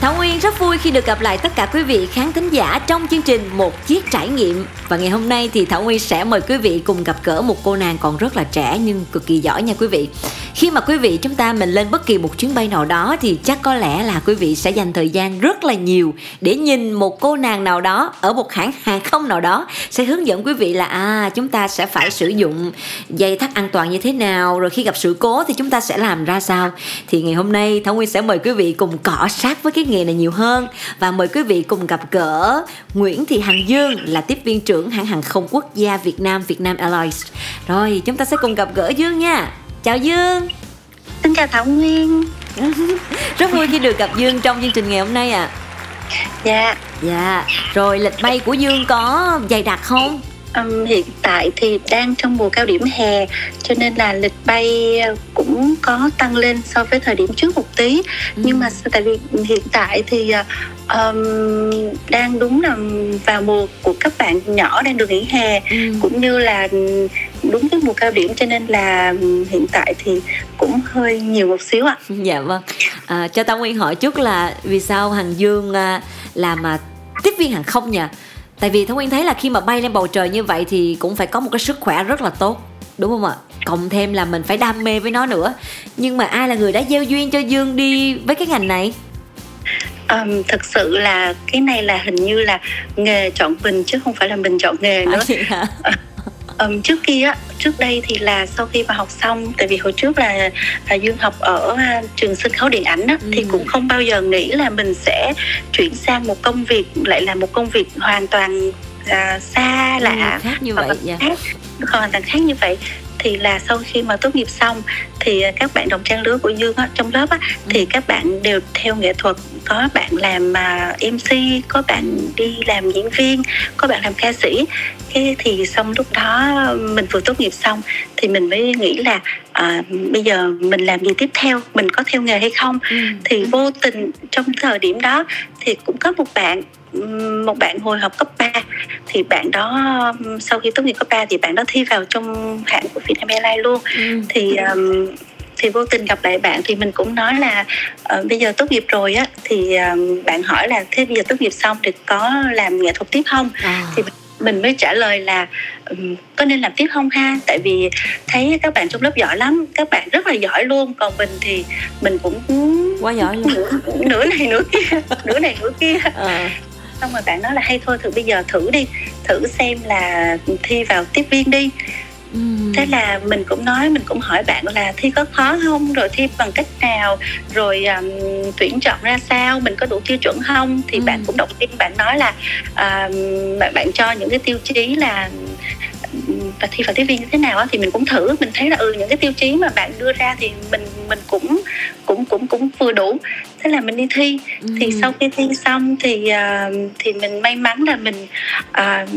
Thảo Nguyên, rất vui khi được gặp lại tất cả quý vị khán thính giả trong chương trình Một Chiếc Trải Nghiệm. Và ngày hôm nay thì Thảo Nguyên sẽ mời quý vị cùng gặp gỡ một cô nàng còn rất là trẻ nhưng cực kỳ giỏi nha quý vị. Khi mà quý vị chúng ta mình lên bất kỳ một chuyến bay nào đó thì chắc có lẽ là quý vị sẽ dành thời gian rất là nhiều Để nhìn một cô nàng nào đó ở một hãng hàng không nào đó, Sẽ hướng dẫn quý vị là à chúng ta sẽ phải sử dụng dây thắt an toàn như thế nào, Rồi khi gặp sự cố thì chúng ta sẽ làm ra sao Thì ngày hôm nay Thảo Nguyên sẽ mời quý vị cùng cọ sát với cái nghề này nhiều hơn và mời quý vị cùng gặp gỡ Nguyễn Thị Hằng Dương là tiếp viên trưởng hãng hàng không quốc gia Việt Nam, Vietnam Airlines. Rồi, chúng ta sẽ cùng gặp gỡ Dương nha. Chào Dương. Xin chào Thảo Nguyên. Rất vui khi được gặp Dương trong chương trình ngày hôm nay ạ. À. Dạ. Dạ. Rồi lịch bay của Dương có dày đặc không? Um, hiện tại thì đang trong mùa cao điểm hè cho nên là lịch bay cũng có tăng lên so với thời điểm trước một tí ừ. nhưng mà tại vì hiện tại thì um, đang đúng là vào mùa của các bạn nhỏ đang được nghỉ hè ừ. cũng như là đúng cái mùa cao điểm cho nên là hiện tại thì cũng hơi nhiều một xíu ạ. À. Dạ vâng. À, cho Tao Nguyên hỏi chút là vì sao Hằng Dương à, làm mà tiếp viên hàng không nhỉ? Tại vì thông nguyên thấy là khi mà bay lên bầu trời như vậy thì cũng phải có một cái sức khỏe rất là tốt đúng không ạ? Cộng thêm là mình phải đam mê với nó nữa. Nhưng mà ai là người đã gieo duyên cho dương đi với cái ngành này? Um, thực sự là cái này là hình như là nghề chọn mình chứ không phải là mình chọn nghề nữa. à, um, trước kia á trước đây thì là sau khi mà học xong tại vì hồi trước là, là dương học ở uh, trường sân khấu điện ảnh á, ừ. thì cũng không bao giờ nghĩ là mình sẽ chuyển sang một công việc lại là một công việc hoàn toàn uh, xa lạ ừ, khác như vậy dạ. khác hoàn toàn khác như vậy thì là sau khi mà tốt nghiệp xong thì các bạn đồng trang lứa của dương á, trong lớp á, ừ. thì các bạn đều theo nghệ thuật có bạn làm uh, mc có bạn đi làm diễn viên có bạn làm ca sĩ cái thì xong lúc đó mình vừa tốt nghiệp xong thì mình mới nghĩ là à, bây giờ mình làm gì tiếp theo mình có theo nghề hay không ừ. thì vô tình trong thời điểm đó thì cũng có một bạn một bạn hồi học cấp 3 thì bạn đó sau khi tốt nghiệp cấp 3 thì bạn đó thi vào trong hãng của Vietnam Airlines luôn. Ừ. thì um, thì vô tình gặp lại bạn thì mình cũng nói là uh, bây giờ tốt nghiệp rồi á. Thì uh, bạn hỏi là thế bây giờ tốt nghiệp xong thì có làm nghệ thuật tiếp không? À. thì mình mới trả lời là um, có nên làm tiếp không ha? Tại vì thấy các bạn trong lớp giỏi lắm các bạn rất là giỏi luôn. Còn mình thì mình cũng quá giỏi luôn. Nửa, này nửa kia nửa này nửa kia. À. xong rồi bạn nói là hay thôi thử bây giờ thử đi. Thử xem là thi vào tiếp viên đi. Ừ. thế là mình cũng nói mình cũng hỏi bạn là thi có khó không? Rồi thi bằng cách nào? Rồi um, tuyển chọn ra sao? Mình có đủ tiêu chuẩn không? Thì ừ. bạn cũng động viên bạn nói là uh, bạn cho những cái tiêu chí là thi vào tiếp viên như thế nào á thì mình cũng thử mình thấy là ừ những cái tiêu chí mà bạn đưa ra thì mình mình cũng cũng cũng cũng vừa đủ thế là mình đi thi ừ. thì sau khi thi xong thì uh, thì mình may mắn là mình uh,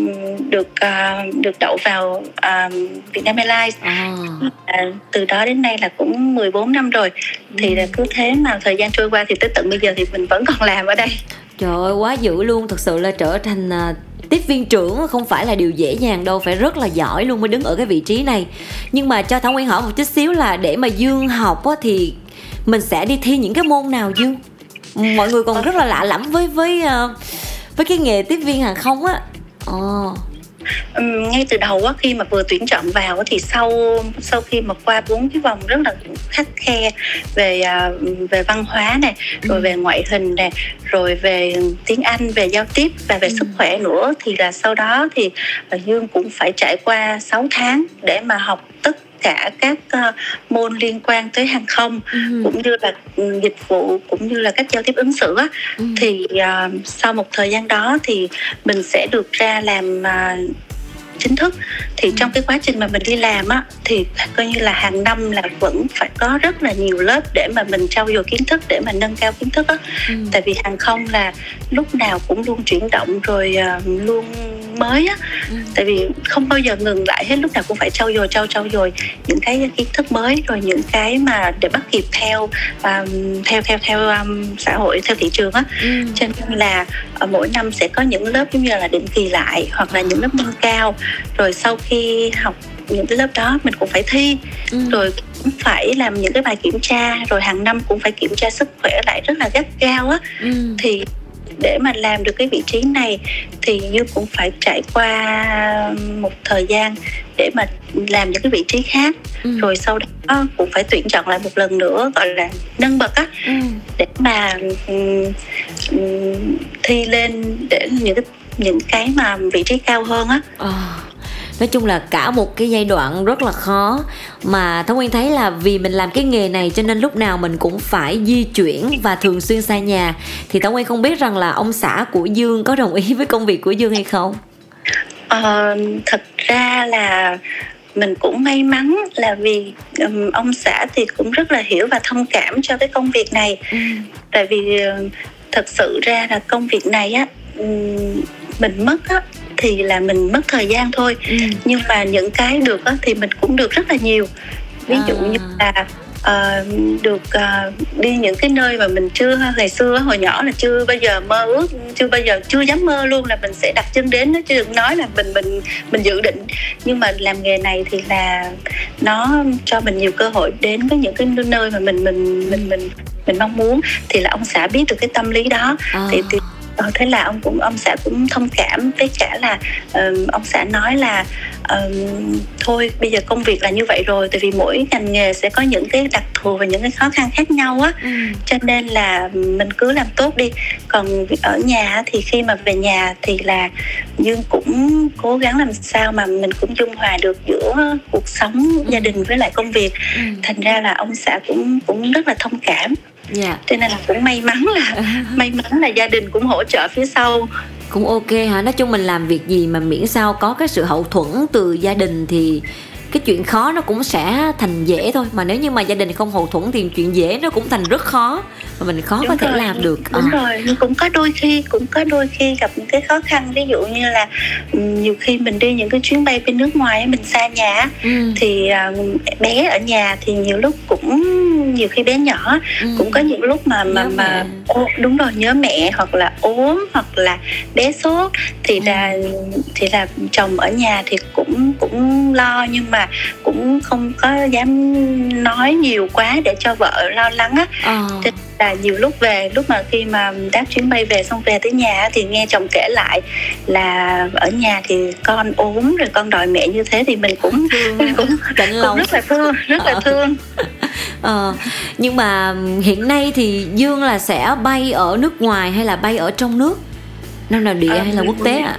được uh, được đậu vào uh, Vietnam Airlines à. uh, từ đó đến nay là cũng 14 năm rồi ừ. thì là cứ thế mà thời gian trôi qua thì tới tận bây giờ thì mình vẫn còn làm ở đây trời ơi quá dữ luôn thật sự là trở thành uh tiếp viên trưởng không phải là điều dễ dàng đâu phải rất là giỏi luôn mới đứng ở cái vị trí này. Nhưng mà cho thảo nguyên hỏi một chút xíu là để mà dương học á, thì mình sẽ đi thi những cái môn nào dương? Mọi người còn rất là lạ lẫm với với ờ, với cái nghề tiếp viên hàng không á. Oh ngay từ đầu á khi mà vừa tuyển chọn vào thì sau sau khi mà qua bốn cái vòng rất là khắc khe về uh, về văn hóa này rồi về ngoại hình này rồi về tiếng Anh về giao tiếp và về ừ. sức khỏe nữa thì là sau đó thì uh, Dương cũng phải trải qua 6 tháng để mà học tất cả các uh, môn liên quan tới hàng không ừ. cũng như là ừ, dịch vụ cũng như là cách giao tiếp ứng xử á ừ. thì uh, sau một thời gian đó thì mình sẽ được ra làm uh, chính thức thì ừ. trong cái quá trình mà mình đi làm á thì coi như là hàng năm là vẫn phải có rất là nhiều lớp để mà mình trau dồi kiến thức để mà nâng cao kiến thức á ừ. tại vì hàng không là lúc nào cũng luôn chuyển động rồi uh, luôn mới á Ừ. tại vì không bao giờ ngừng lại hết lúc nào cũng phải trau dồi trau trau dồi những cái kiến thức mới rồi những cái mà để bắt kịp theo um, theo theo theo um, xã hội theo thị trường á Ừ. cho nên là ờ, mỗi năm sẽ có những lớp giống như là định kỳ lại hoặc là những lớp nâng cao rồi sau khi học những cái lớp đó mình cũng phải thi Ừ. rồi cũng phải làm những cái bài kiểm tra rồi hàng năm cũng phải kiểm tra sức khỏe lại rất là gắt gao á Ừ. thì để mà làm được cái vị trí này thì Dương cũng phải trải qua một thời gian để mà làm những cái vị trí khác Ừ. rồi sau đó cũng phải tuyển chọn lại một lần nữa gọi là nâng bậc á Ừ. để mà ừm, thi lên để những cái những cái mà vị trí cao hơn á Ờ, nói chung là cả một cái giai đoạn rất là khó mà Thảo Nguyên thấy là vì mình làm cái nghề này cho nên lúc nào mình cũng phải di chuyển và thường xuyên xa nhà thì Thảo Nguyên không biết rằng là ông xã của Dương có đồng ý với công việc của Dương hay không? Ờ, thật ra là mình cũng may mắn là vì ừm, ông xã thì cũng rất là hiểu và thông cảm cho cái công việc này Ừ. tại vì ờ, thật sự ra là công việc này á ừm, mình mất á thì là mình mất thời gian thôi Ừ. nhưng mà những cái được á thì mình cũng được rất là nhiều ví dụ À. như là ờ, được ờ, đi những cái nơi mà mình chưa ngày xưa hồi nhỏ là chưa bao giờ mơ ước chưa bao giờ chưa dám mơ luôn là mình sẽ đặt chân đến đó chứ đừng nói là mình mình mình dự định nhưng mà làm nghề này thì là nó cho mình nhiều cơ hội đến với những cái nơi mà mình mình mình mình mình mong muốn thì là ông xã biết được cái tâm lý đó À. thì, thì ờ, thế là ông cũng ông xã cũng thông cảm với cả là ờm, ông xã nói là ờm, thôi bây giờ công việc là như vậy rồi tại vì mỗi ngành nghề sẽ có những cái đặc thù và những cái khó khăn khác nhau á. Ừ. cho nên là mình cứ làm tốt đi. Còn ở nhà thì khi mà về nhà thì là dương cũng cố gắng làm sao mà mình cũng dung hòa được giữa cuộc sống gia đình với lại công việc. Ừ. thành ra là ông xã cũng cũng rất là thông cảm Dạ. cho nên là cũng may mắn là may mắn là gia đình cũng hỗ trợ phía sau. Cũng ok hả? Nói chung mình làm việc gì mà miễn sao có cái sự hậu thuẫn từ gia đình thì cái chuyện khó nó cũng sẽ thành dễ thôi. Mà nếu như mà gia đình không hậu thuẫn thì chuyện dễ nó cũng thành rất khó. Và mình khó có Đúng thể rồi, làm được. Đúng Ờ. rồi. Nhưng cũng có đôi khi cũng có đôi khi gặp những cái khó khăn. Ví dụ như là nhiều khi mình đi những cái chuyến bay bên nước ngoài mình xa nhà Ừ. thì à, bé ở nhà thì nhiều lúc cũng nhiều khi bé nhỏ Ừ. cũng có những lúc mà mà Nhớ mà ô, đúng rồi nhớ mẹ hoặc là ốm hoặc là bé sốt thì Ừ. là thì là chồng ở nhà thì cũng cũng lo nhưng mà cũng không có dám nói nhiều quá để cho vợ lo lắng á Ờ. Là nhiều lúc về lúc mà khi mà đáp chuyến bay về xong về tới nhà thì nghe chồng kể lại là ở nhà thì con ốm rồi con đòi mẹ như thế thì mình cũng cũng, cũng, rất là thương rất là Ờ. thương Ờ, nhưng mà hiện nay thì Dương là sẽ bay ở nước ngoài hay là bay ở trong nước? Năm nào địa Ờ, hay là quốc tế ạ?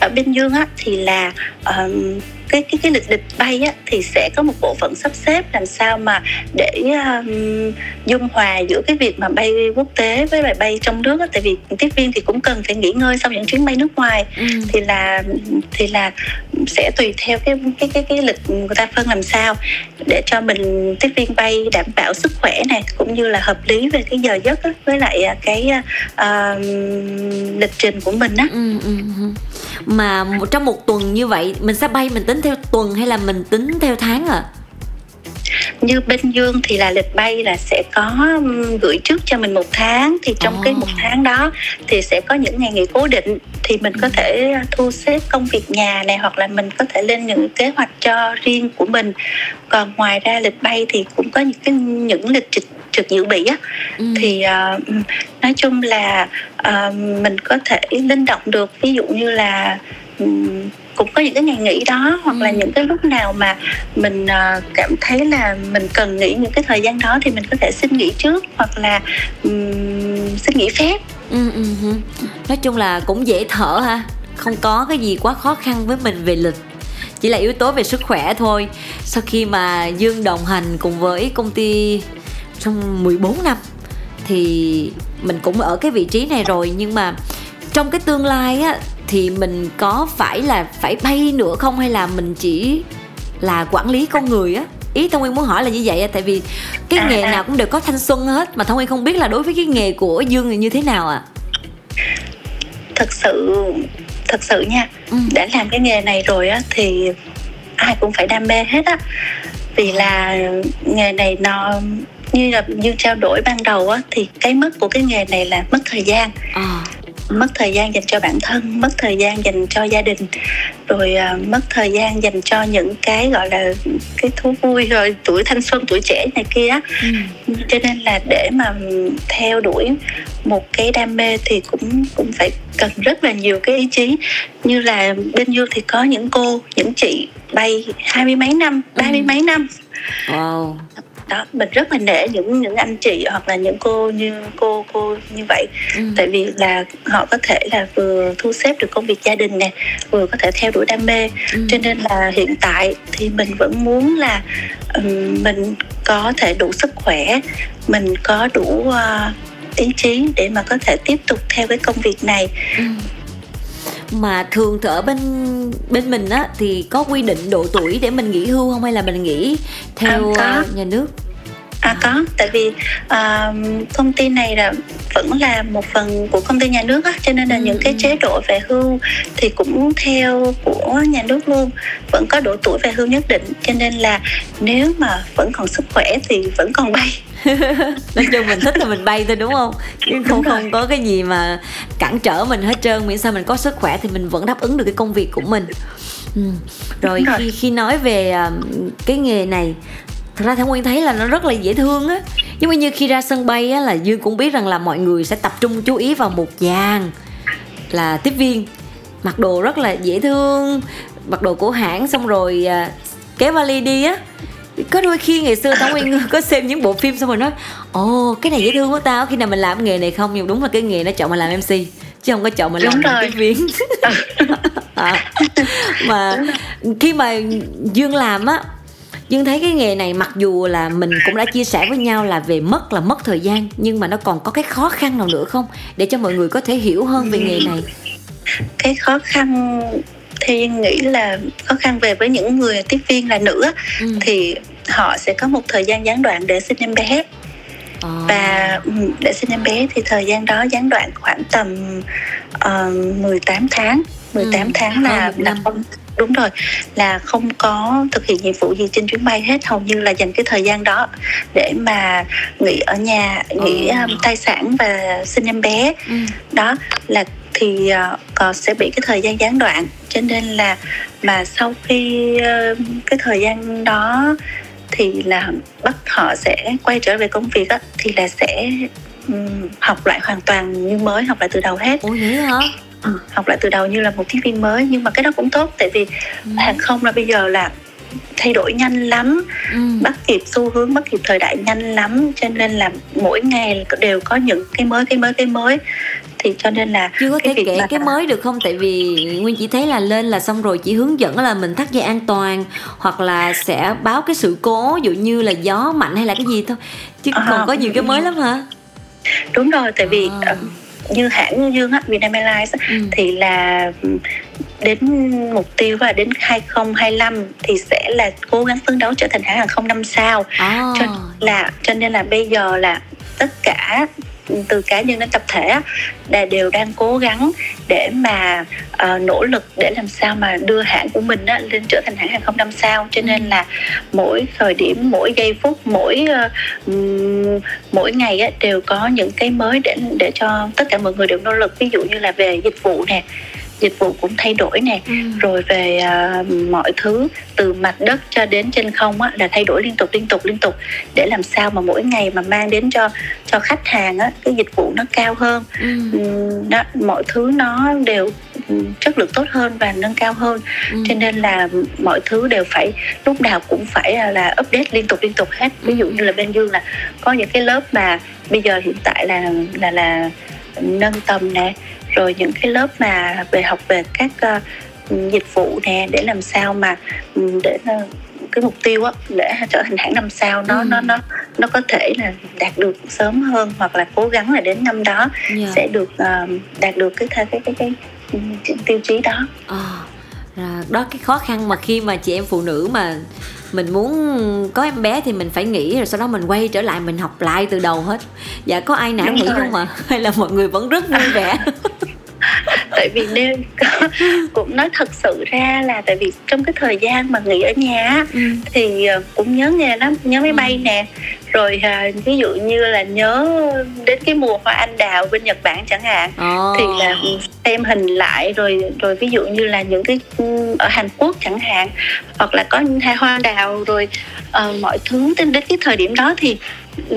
ở bên dương á thì là ờm, cái cái cái lịch lịch bay á thì sẽ có một bộ phận sắp xếp làm sao mà để um, dung hòa giữa cái việc mà bay quốc tế với lại bay trong nước á tại vì tiếp viên thì cũng cần phải nghỉ ngơi sau những chuyến bay nước ngoài Ừ. thì là thì là sẽ tùy theo cái cái cái cái lịch người ta phân làm sao để cho mình tiếp viên bay đảm bảo sức khỏe này cũng như là hợp lý về cái giờ giấc với lại à, cái uh, lịch trình của mình á Ừ, ừ, ừ. Mà trong một tuần như vậy mình sẽ bay mình tính theo tuần hay là mình tính theo tháng ạ? Như bên dương thì là lịch bay là sẽ có gửi trước cho mình một tháng. Thì trong cái Ồ. một tháng đó thì sẽ có những ngày nghỉ cố định. Thì mình có thể thu xếp công việc nhà này hoặc là mình có thể lên những kế hoạch cho riêng của mình. Còn ngoài ra lịch bay thì cũng có những cái những lịch trực trực dự bị á. Ừ. thì ờ, nói chung là ờ, mình có thể linh động được. Ví dụ như là ừm, cũng có những cái ngày nghỉ đó hoặc là Ừ. những cái lúc nào mà mình ờ, cảm thấy là mình cần nghỉ những cái thời gian đó thì mình có thể xin nghỉ trước hoặc là ừm, xin nghỉ phép. Ừ, ừ, ừ. Nói chung là cũng dễ thở ha. Không có cái gì quá khó khăn với mình về lịch. Chỉ là yếu tố về sức khỏe thôi. Sau khi mà Dương đồng hành cùng với công ty trong 14 năm Thì mình cũng ở cái vị trí này rồi. Nhưng mà trong cái tương lai á Thì mình có phải là phải bay nữa không Hay là mình chỉ là quản lý con người á? Ý Thông Nguyên muốn hỏi là như vậy Tại vì cái À, nghề à. nào cũng đều có thanh xuân hết Mà Thông Nguyên không biết là đối với cái nghề của Dương thì như thế nào ạ? Thật sự thật sự nha Ừ. đã làm cái nghề này rồi á thì ai cũng phải đam mê hết á. Vì là nghề này nó như là như trao đổi ban đầu á thì cái mất của cái nghề này là mất thời gian. À, mất thời gian dành cho bản thân mất thời gian dành cho gia đình rồi à, mất thời gian dành cho những cái gọi là cái thú vui rồi tuổi thanh xuân tuổi trẻ này kia ừ. cho nên là để mà theo đuổi một cái đam mê thì cũng cũng phải cần rất là nhiều cái ý chí như là bên dương thì có những cô những chị bay hai mươi mấy năm ba mươi Ừ. mấy năm wow đó mình rất là nể những những anh chị hoặc là những cô như cô cô như vậy ừ. tại vì là họ có thể là vừa thu xếp được công việc gia đình nè vừa có thể theo đuổi đam mê Ừ. cho nên là hiện tại thì mình vẫn muốn là ừm, mình có thể đủ sức khỏe mình có đủ ờ, ý chí để mà có thể tiếp tục theo cái công việc này Ừ. mà thường thì ở bên bên mình á thì có quy định độ tuổi để mình nghỉ hưu không hay là mình nghỉ theo À, ờ, nhà nước À có, tại vì à, công ty này là vẫn là một phần của công ty nhà nước á, cho nên là Ừ, những cái ừ. chế độ về hưu thì cũng theo của nhà nước luôn, vẫn có độ tuổi về hưu nhất định, cho nên là nếu mà vẫn còn sức khỏe thì vẫn còn bay. nói chung mình thích là mình bay thôi đúng không chứ không không có cái gì mà cản trở mình hết trơn miễn sao mình có sức khỏe thì mình vẫn đáp ứng được cái công việc của mình ừ. rồi. khi khi nói về à, cái nghề này thật ra thảo nguyên thấy là nó rất là dễ thương á. Nhưng mà như khi ra sân bay á là dương cũng biết rằng là mọi người sẽ tập trung chú ý vào một dàn là tiếp viên. Mặc đồ rất là dễ thương mặc đồ của hãng xong rồi à, kéo vali đi á. Có đôi khi ngày xưa Thảo Nguyên có xem những bộ phim xong rồi nói Ồ cái này dễ thương quá tao Khi nào mình làm nghề này không? Nhưng đúng là cái nghề nó chọn mình làm MC Chứ không có chọn mình làm tiếp viên. À, Mà khi mà Dương làm á Dương thấy cái nghề này mặc dù là mình cũng đã chia sẻ với nhau là về mất là mất thời gian Nhưng mà nó còn có cái khó khăn nào nữa không Để cho mọi người có thể hiểu hơn về nghề này Cái khó khăn thì Yên nghĩ là khó khăn về với những người tiếp viên là nữ ừ. thì họ sẽ có một thời gian gián đoạn để sinh em bé à. và ừ, để sinh em bé thì thời gian đó gián đoạn khoảng tầm uh, 18 tháng 18 Ừ, tháng là là năm. không đúng rồi là không có thực hiện nhiệm vụ gì trên chuyến bay hết hầu như là dành cái thời gian đó để mà nghỉ ở nhà nghỉ Ừ. um, thai sản và sinh em bé ừ. đó là thì uh, còn sẽ bị cái thời gian gián đoạn cho nên là mà sau khi uh, cái thời gian đó thì là bắt họ sẽ quay trở về công việc á, thì là sẽ ừm, học lại hoàn toàn như mới học lại từ đầu hết Ủa vậy hả Ừ, học lại từ đầu như là một tiếp viên mới nhưng mà cái đó cũng tốt tại vì ừ. hàng không là bây giờ là thay đổi nhanh lắm Ừ. bắt kịp xu hướng bắt kịp thời đại nhanh lắm cho nên là mỗi ngày đều có những cái mới cái mới cái mới thì cho nên là chưa có cái thể kể mà- cái mới được không tại vì nguyên chỉ thấy là lên là xong rồi chỉ hướng dẫn là mình thắt dây an toàn hoặc là sẽ báo cái sự cố dụ như là gió mạnh hay là cái gì thôi chứ Ờ. còn có nhiều cái mới lắm hả đúng rồi tại vì À. như hãng dương á Vietnam Airlines á, ừ. thì là ừm, đến mục tiêu là đến 2025 thì sẽ là cố gắng phấn đấu trở thành hãng hàng không năm sao à. cho là cho nên là bây giờ là tất cả từ cá nhân đến tập thể là đều đang cố gắng để mà ờ, nỗ lực để làm sao mà đưa hãng của mình á, lên trở thành hãng hàng không năm sao. Cho nên là mỗi thời điểm mỗi giây phút mỗi ừm, mỗi ngày á, đều có những cái mới để để cho tất cả mọi người đều nỗ lực. Ví dụ như là về dịch vụ nè dịch vụ cũng thay đổi nè Ừ. rồi về à, mọi thứ từ mặt đất cho đến trên không á, là thay đổi liên tục liên tục liên tục để làm sao mà mỗi ngày mà mang đến cho cho khách hàng á, cái dịch vụ nó cao hơn Ừ. Ừm, đó, mọi thứ nó đều ừm, chất lượng tốt hơn và nâng cao hơn Ừ. cho nên là mọi thứ đều phải lúc nào cũng phải là, là update liên tục liên tục hết ví dụ như là bên dương là có những cái lớp mà bây giờ hiện tại là là là nâng tầm nè rồi những cái lớp mà về học về các ờ, dịch vụ nè để làm sao mà ừm, để ờ, cái mục tiêu á để trở thành hãng năm sao nó Ừ. nó nó nó có thể là đạt được sớm hơn hoặc là cố gắng là đến năm đó Dạ. sẽ được ờ, đạt được cái cái cái cái, cái, cái tiêu chí đó À, đó cái khó khăn mà khi mà chị em phụ nữ mà mình muốn có em bé thì mình phải nghỉ rồi sau đó mình quay trở lại mình học lại từ đầu hết. Dạ có ai nản nghỉ không ạ? Hay là mọi người vẫn rất vui vẻ tại vì nếu cũng nói thật sự ra là tại vì trong cái thời gian mà nghỉ ở nhà ừ. thì ờ, cũng nhớ nghe lắm nhớ máy bay ừ. nè rồi à, ví dụ như là nhớ đến cái mùa hoa anh đào bên Nhật Bản chẳng hạn oh. thì là xem hình lại rồi rồi ví dụ như là những cái ừ, ở Hàn Quốc chẳng hạn hoặc là có hai hoa đào rồi uh, mọi thứ đến đến cái thời điểm đó thì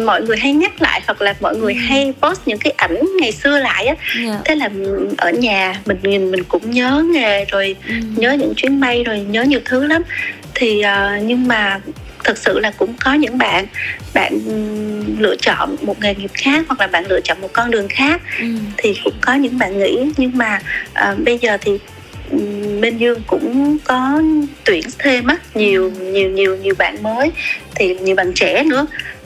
mọi người hay nhắc lại hoặc là mọi người ừ. hay post những cái ảnh ngày xưa lại á yeah. Dạ. thế là ở nhà mình nhìn mình cũng nhớ nghề rồi ừ. nhớ những chuyến bay rồi nhớ nhiều thứ lắm thì uh, nhưng mà thực sự là cũng có những bạn bạn lựa chọn một nghề nghiệp khác hoặc là bạn lựa chọn một con đường khác ừ. thì cũng có những bạn nghĩ nhưng mà uh, bây giờ thì bên dương cũng có tuyển thêm á nhiều nhiều nhiều nhiều bạn mới thì nhiều bạn trẻ nữa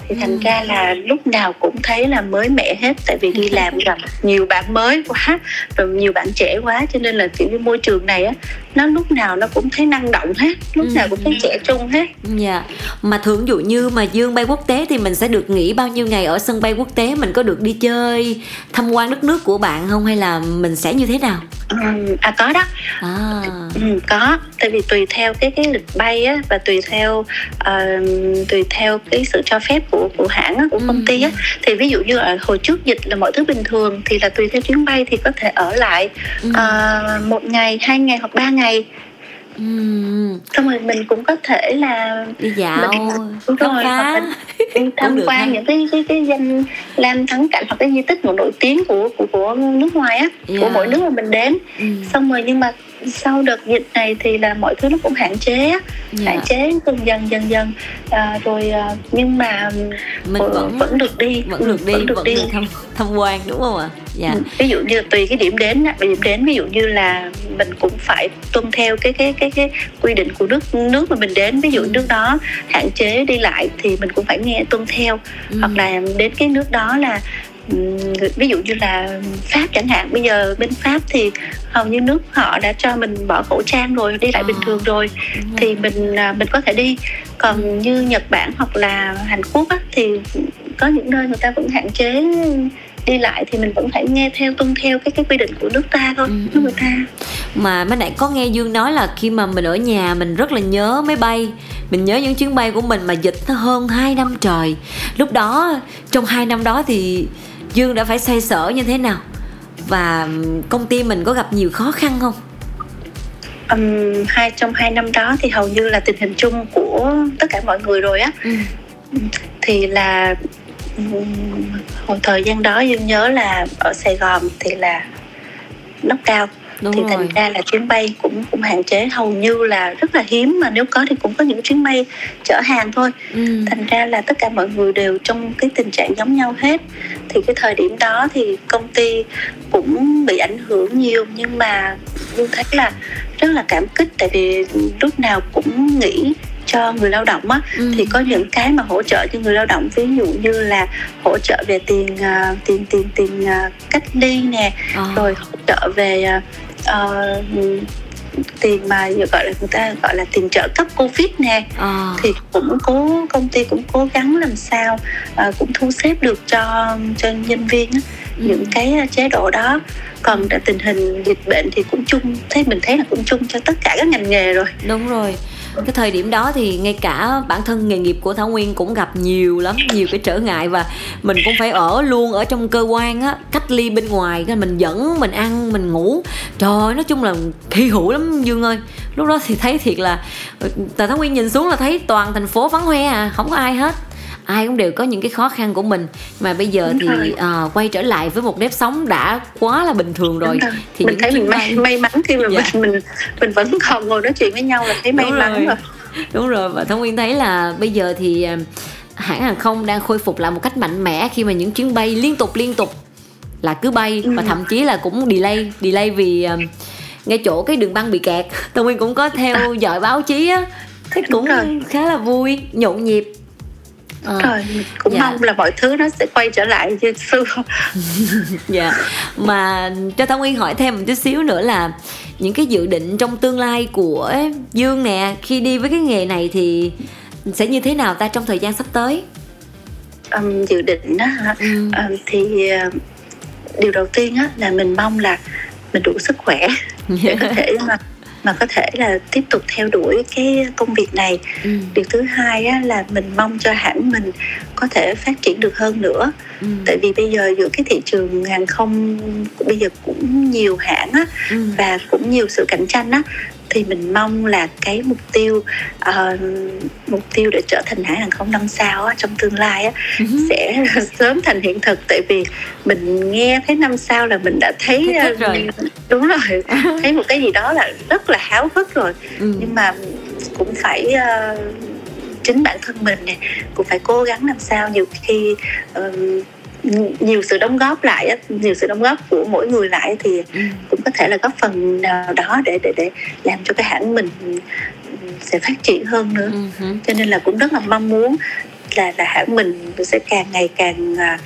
thì thành ừ. ra là lúc nào cũng thấy là mới mẻ hết tại vì đi làm gặp nhiều bạn mới quá rồi nhiều bạn trẻ quá cho nên là kiểu như môi trường này á nó lúc nào nó cũng thấy năng động hết lúc ừ. nào cũng thấy trẻ trung hết dạ yeah. mà thường dụ như mà dương bay quốc tế thì mình sẽ được nghỉ bao nhiêu ngày ở sân bay quốc tế mình có được đi chơi tham quan đất nước của bạn không hay là mình sẽ như thế nào ừ, à có đó à. ừ, có tại vì tùy theo cái cái lịch bay á và tùy theo uh, tùy theo cái sự cho phép của của hãng á, của ừ. công ty á thì ví dụ như ở hồi trước dịch là mọi thứ bình thường thì là tùy theo chuyến bay thì có thể ở lại ừ. uh, một ngày hai ngày hoặc ba ngày Uhm. xong rồi mình cũng có thể là đi dạo mình, đúng rồi đi tham quan những cái cái cái danh lam thắng cảnh hoặc cái di tích nổi tiếng của của của nước ngoài á yeah. của mỗi nước mà mình đến ừ. xong rồi nhưng mà sau đợt dịch này thì là mọi thứ nó cũng hạn chế yeah. hạn chế dần dần dần dần à, rồi à, nhưng mà mình vẫn vẫn được đi vẫn được đi vẫn được, vẫn đi. được tham tham quan đúng không ạ dạ. Ừ, ví dụ như tùy cái điểm đến điểm đến ví dụ như là mình cũng phải tuân theo cái cái cái cái quy định của nước nước mà mình đến ví dụ ừ. nước đó hạn chế đi lại thì mình cũng phải nghe tuân theo ừ. hoặc là đến cái nước đó là ví dụ như là pháp chẳng hạn bây giờ bên pháp thì hầu như nước họ đã cho mình bỏ khẩu trang rồi đi lại à, bình thường rồi thì mình à, mình có thể đi còn ừ. như nhật bản hoặc là hàn quốc á, thì có những nơi người ta vẫn hạn chế đi lại thì mình vẫn phải nghe theo tuân theo cái cái quy định của nước ta thôi ừ. người ta. Mà mới nãy có nghe dương nói là khi mà mình ở nhà mình rất là nhớ máy bay mình nhớ những chuyến bay của mình mà dịch nó hơn 2 năm trời. Lúc đó trong hai năm đó thì dương đã phải xoay sở như thế nào? Và công ty mình có gặp nhiều khó khăn không? Um, hai trong hai năm đó thì hầu như là tình hình chung của tất cả mọi người rồi á. Ừ. thì là hồi thời gian đó dương nhớ là ở sài gòn thì là nóc cao Đúng thì rồi. thành ra là chuyến bay cũng cũng hạn chế hầu như là rất là hiếm mà nếu có thì cũng có những chuyến bay chở hàng thôi ừ. thành ra là tất cả mọi người đều trong cái tình trạng giống nhau hết thì cái thời điểm đó thì công ty cũng bị ảnh hưởng nhiều nhưng mà dương thấy là rất là cảm kích tại vì lúc nào cũng nghĩ cho người lao động á ừ. thì có những cái mà hỗ trợ cho người lao động ví dụ như là hỗ trợ về tiền uh, tiền tiền tiền uh, cách ly nè à. rồi hỗ trợ về uh, tiền mà gọi là người ta gọi là tiền trợ cấp covid nè à. thì cũng cố công ty cũng cố gắng làm sao uh, cũng thu xếp được cho cho nhân viên á, ừ. những cái chế độ đó còn tình hình dịch bệnh thì cũng chung thấy mình thấy là cũng chung cho tất cả các ngành nghề rồi đúng rồi cái thời điểm đó thì ngay cả bản thân nghề nghiệp của thảo nguyên cũng gặp nhiều lắm, nhiều cái trở ngại và mình cũng phải ở luôn ở trong cơ quan á, cách ly bên ngoài, cái mình dẫn, mình ăn, mình ngủ. Trời, nói chung là khi hữu lắm dương ơi. Lúc đó thì thấy thiệt là ừ, tại thảo nguyên nhìn xuống là thấy toàn thành phố vắng hoe à không có ai hết ai cũng đều có những cái khó khăn của mình mà bây giờ Đúng thì uh, quay trở lại với một nếp sống đã quá là bình thường rồi, rồi. thì mình thấy mình may, may mắn khi mà dạ. mình mình mình vẫn còn ngồi nói chuyện với nhau là thấy may Đúng mắn rồi. rồi Đúng rồi và thông nguyên thấy là bây giờ thì uh, hãng hàng không đang khôi phục lại một cách mạnh mẽ khi mà những chuyến bay liên tục liên tục là cứ bay ừ. và thậm chí là cũng delay delay vì uh, ngay chỗ cái đường băng bị kẹt thông nguyên cũng có theo à. dõi báo chí á thấy cũng khá là vui nhộn nhịp à, rồi cũng dạ. mong là mọi thứ nó sẽ quay trở lại như xưa. Dạ. Mà cho thảo nguyên hỏi thêm một chút xíu nữa là những cái dự định trong tương lai của dương nè khi đi với cái nghề này thì sẽ như thế nào ta trong thời gian sắp tới? Um, dự định đó hả? Ừ. um, thì uh, điều đầu tiên á là mình mong là mình đủ sức khỏe để có thể mà mà có thể là tiếp tục theo đuổi cái công việc này ừ. điều thứ hai á, là mình mong cho hãng mình có thể phát triển được hơn nữa Ừ. tại vì bây giờ giữa cái thị trường hàng không bây giờ cũng nhiều hãng á Ừ. và cũng nhiều sự cạnh tranh á thì mình mong là cái mục tiêu ờ, mục tiêu để trở thành hãng hàng không năm sao á, trong tương lai á, Ừ. sẽ sớm thành hiện thực tại vì mình nghe thấy năm sao là mình đã thấy ờ, rồi. đúng rồi thấy một cái gì đó là rất là háo hức rồi Ừ. nhưng mà cũng phải ờ, chính bản thân mình nè cũng phải cố gắng làm sao nhiều khi ờ, nhiều sự đóng góp lại á, nhiều sự đóng góp của mỗi người lại thì Ừ. cũng có thể là góp phần nào đó để để để làm cho cái hãng mình sẽ phát triển hơn nữa Ừ. cho nên là cũng rất là mong muốn là là hãng mình sẽ càng ngày càng à,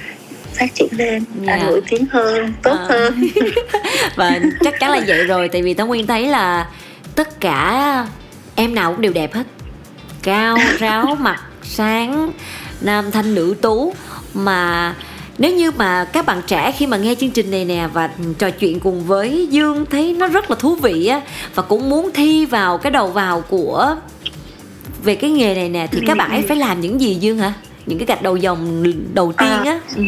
phát triển lên à, Dạ. nổi tiếng hơn tốt À. hơn và chắc chắn là vậy rồi tại vì Thảo Nguyên thấy là tất cả em nào cũng đều đẹp hết cao ráo mặt sáng nam thanh nữ tú mà nếu như mà các bạn trẻ khi mà nghe chương trình này nè và trò chuyện cùng với Dương thấy nó rất là thú vị á và cũng muốn thi vào cái đầu vào của về cái nghề này nè thì các bạn ấy phải làm những gì Dương hả? Những cái gạch đầu dòng đầu tiên á. Ừ.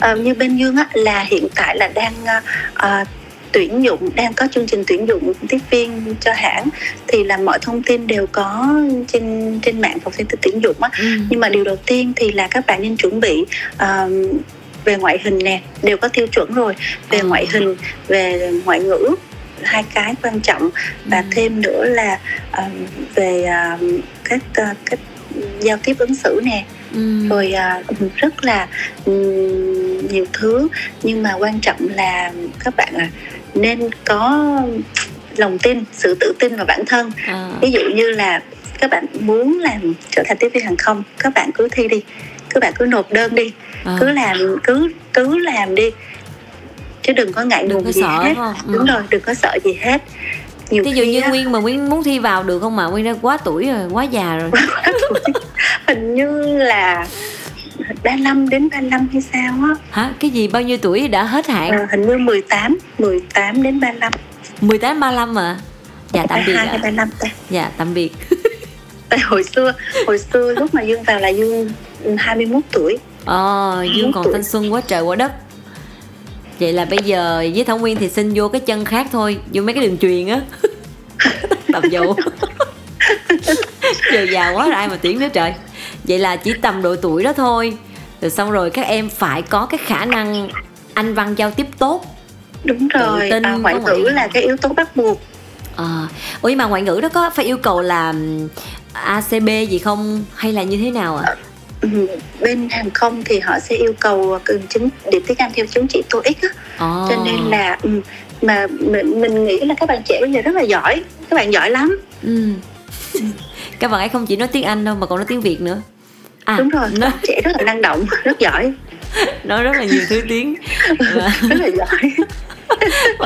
Ờ, như bên Dương á, là hiện tại là đang à, à, tuyển dụng đang có chương trình tuyển dụng tiếp viên cho hãng thì là mọi thông tin đều có trên trên mạng phòng thông tin tuyển dụng á Ừ. nhưng mà điều đầu tiên thì là các bạn nên chuẩn bị à, về ngoại hình nè đều có tiêu chuẩn rồi về Ờ. ngoại hình về ngoại ngữ hai cái quan trọng và Ừ. thêm nữa là à, về à, các à, cách giao tiếp ứng xử nè Ừ. rồi à, rất là ừm, nhiều thứ nhưng mà quan trọng là các bạn à, nên có lòng tin sự tự tin vào bản thân À. ví dụ như là các bạn muốn làm trở thành tiếp viên hàng không các bạn cứ thi đi các bạn cứ nộp đơn đi À. cứ làm cứ cứ làm đi chứ đừng có ngại ngùng gì sợ, hết đúng không? Ừ. đúng rồi đừng có sợ gì hết nhiều Ví dụ như á, Nguyên mà Nguyên muốn thi vào được không mà Nguyên đã quá tuổi rồi, quá già rồi. hình như là 35 đến 35 hay sao á Hả? Cái gì bao nhiêu tuổi đã hết hạn? Ờ, hình như 18 18 đến 35 18 35 mà. Dạ tạm biệt 32 hay ạ. 35 ta Dạ tạm biệt. tại hồi xưa hồi xưa lúc mà Dương vào là Dương 21 tuổi Ờ, Dương Bốn còn tuổi. thanh xuân quá trời quá đất. Vậy là bây giờ với Thảo Nguyên thì xin vô cái chân khác thôi, vô mấy cái đường truyền á. Tập vụ. giờ già quá rồi ai mà tuyển nữa trời. Vậy là chỉ tầm độ tuổi đó thôi. Rồi xong rồi các em phải có cái khả năng anh văn giao tiếp tốt đúng rồi tin à, ngoại ngữ là cái yếu tố bắt buộc À, ủa nhưng mà ngoại ngữ đó có phải yêu cầu là ACB gì không hay là như thế nào ạ? À? Ừ, bên hàng không thì họ sẽ yêu cầu cần chứng điểm tiếng Anh theo chứng chỉ TOEIC á Ồ. cho nên là mà mình mình nghĩ là các bạn trẻ bây giờ rất là giỏi các bạn giỏi lắm Ừ. Các bạn ấy không chỉ nói tiếng Anh đâu mà còn nói tiếng Việt nữa. À, đúng rồi nó, trẻ rất là năng động rất giỏi nói rất là nhiều thứ tiếng. Và- rất là giỏi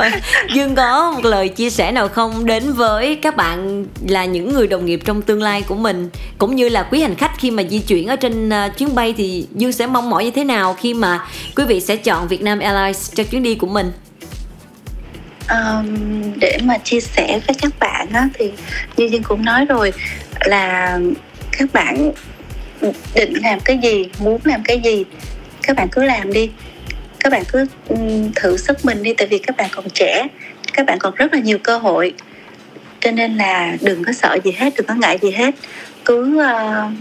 Dương có một lời chia sẻ nào không đến với các bạn là những người đồng nghiệp trong tương lai của mình cũng như là quý hành khách khi mà di chuyển ở trên à, chuyến bay thì Dương sẽ mong mỏi như thế nào khi mà quý vị sẽ chọn Vietnam Airlines cho chuyến đi của mình? Ờm, để mà chia sẻ với các bạn á, thì như Dương cũng nói rồi là các bạn định làm cái gì muốn làm cái gì các bạn cứ làm đi. Các bạn cứ ừ, thử sức mình đi tại vì các bạn còn trẻ các bạn còn rất là nhiều cơ hội. Cho nên là đừng có sợ gì hết đừng có ngại gì hết. Cứ uh,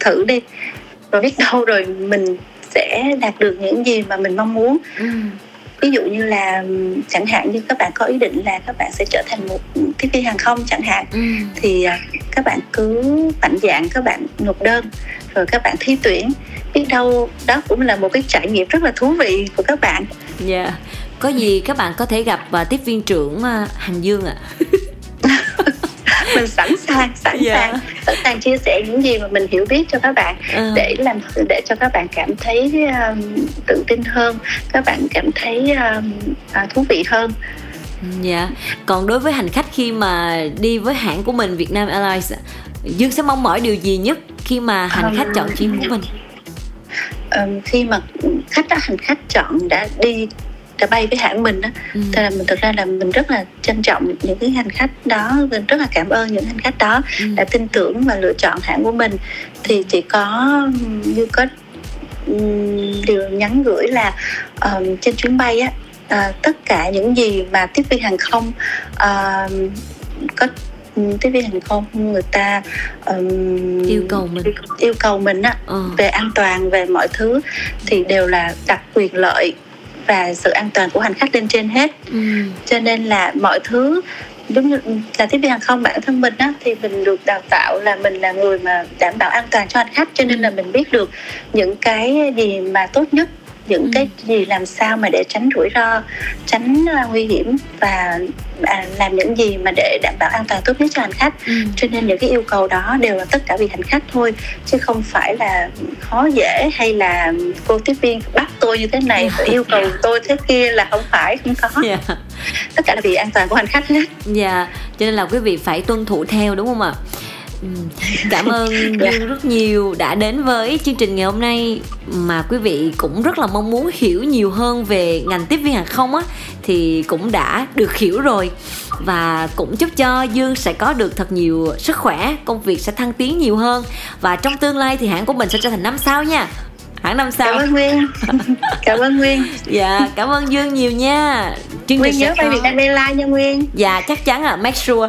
thử đi. Rồi biết đâu rồi mình sẽ đạt được những gì mà mình mong muốn. Ừ ví dụ như là chẳng hạn như các bạn có ý định là các bạn sẽ trở thành một tiếp viên hàng không chẳng hạn Ừ. thì à, các bạn cứ mạnh dạn các bạn nộp đơn rồi các bạn thi tuyển biết đâu đó cũng là một cái trải nghiệm rất là thú vị của các bạn Dạ. Có gì các bạn có thể gặp à, tiếp viên trưởng à, Hành Dương ạ? Mình sẵn sàng sẵn Dạ. sàng sẵn sàng chia sẻ những gì mà mình hiểu biết cho các bạn Ờ. để làm để cho các bạn cảm thấy um, tự tin hơn các bạn cảm thấy um, à, thú vị hơn Dạ. Còn đối với hành khách khi mà đi với hãng của mình Vietnam Airlines Dương sẽ mong mỏi điều gì nhất khi mà hành khách chọn chuyến của mình? Ừm, khi mà khách đã hành khách chọn đã đi đã bay với hãng mình đó ừ. Thế là mình thực ra là mình rất là trân trọng những cái hành khách đó mình rất là cảm ơn những hành khách đó Ừ. đã tin tưởng và lựa chọn hãng của mình thì chỉ có như có điều nhắn gửi là ờm, trên chuyến bay á à, tất cả những gì mà tiếp viên hàng không à, có tiếp viên hàng không người ta ờm, yêu cầu mình yêu cầu mình á ờ. về an toàn về mọi thứ thì đều là đặt quyền lợi và sự an toàn của hành khách lên trên hết ừ. cho nên là mọi thứ đúng như là tiếp viên hàng không bản thân mình á thì mình được đào tạo là mình là người mà đảm bảo an toàn cho hành khách cho nên là mình biết được những cái gì mà tốt nhất những Ừ. cái gì làm sao mà để tránh rủi ro tránh uh, nguy hiểm và à, làm những gì mà để đảm bảo an toàn tốt nhất cho hành khách Ừ. cho nên những cái yêu cầu đó đều là tất cả vì hành khách thôi chứ không phải là khó dễ hay là cô tiếp viên bắt tôi như thế này và yêu cầu tôi thế kia là không phải không có Dạ. tất cả là vì an toàn của hành khách hết Dạ, cho nên là quý vị phải tuân thủ theo đúng không ạ? Ừ, Cảm ơn Dạ. Dương rất nhiều đã đến với chương trình ngày hôm nay mà quý vị cũng rất là mong muốn hiểu nhiều hơn về ngành tiếp viên hàng không á thì cũng đã được hiểu rồi và cũng chúc cho Dương sẽ có được thật nhiều sức khỏe, công việc sẽ thăng tiến nhiều hơn và trong tương lai thì hãng của mình sẽ trở thành năm sao nha. Hãng năm sao. cảm ơn nguyên cảm ơn nguyên Dạ, cảm ơn Dương nhiều nha. Chương nguyên nhớ bay có- việt nam airlines nha nguyên Dạ chắc chắn ạ, make sure.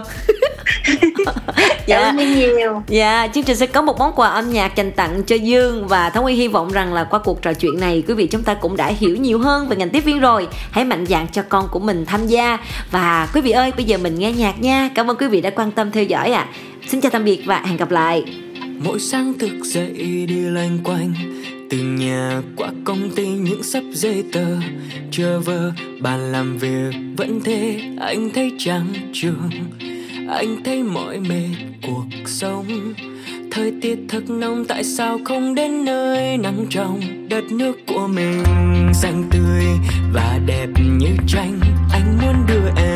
Cảm dạ. ơn nguyên nhiều Dạ, chương trình sẽ có một món quà âm nhạc dành tặng cho Dương và Thống Uy hy vọng rằng là qua cuộc trò chuyện này quý vị chúng ta cũng đã hiểu nhiều hơn về ngành tiếp viên rồi. Hãy mạnh dạn cho con của mình tham gia và quý vị ơi, bây giờ mình nghe nhạc nha. Cảm ơn quý vị đã quan tâm theo dõi ạ. Xin chào tạm biệt và hẹn gặp lại. Mỗi sáng thức dậy đi loanh quanh Từ nhà qua công ty những sắp giấy tờ Chờ vơ bàn làm việc vẫn thế Anh thấy chán trường anh thấy mỏi mệt cuộc sống. Thời tiết thật nóng, tại sao không đến nơi nắng trong Đất nước của mình? Xanh tươi và đẹp như tranh, Anh muốn đưa em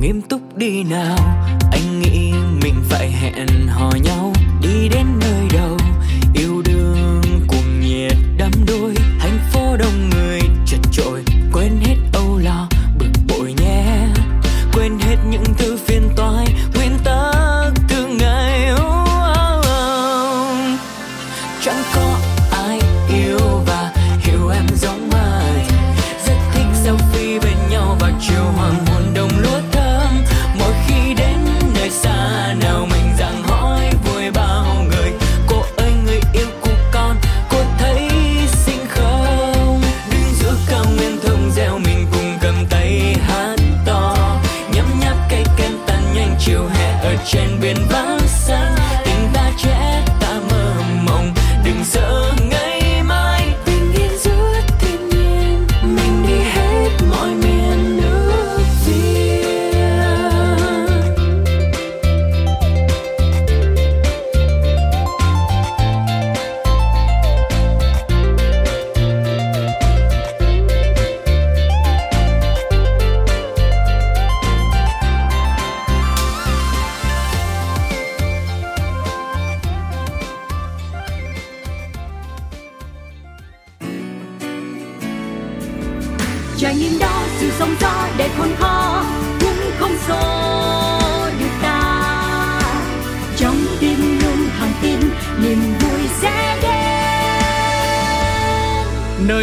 nghiêm túc đi nào. Anh nghĩ mình phải hẹn hò nhau.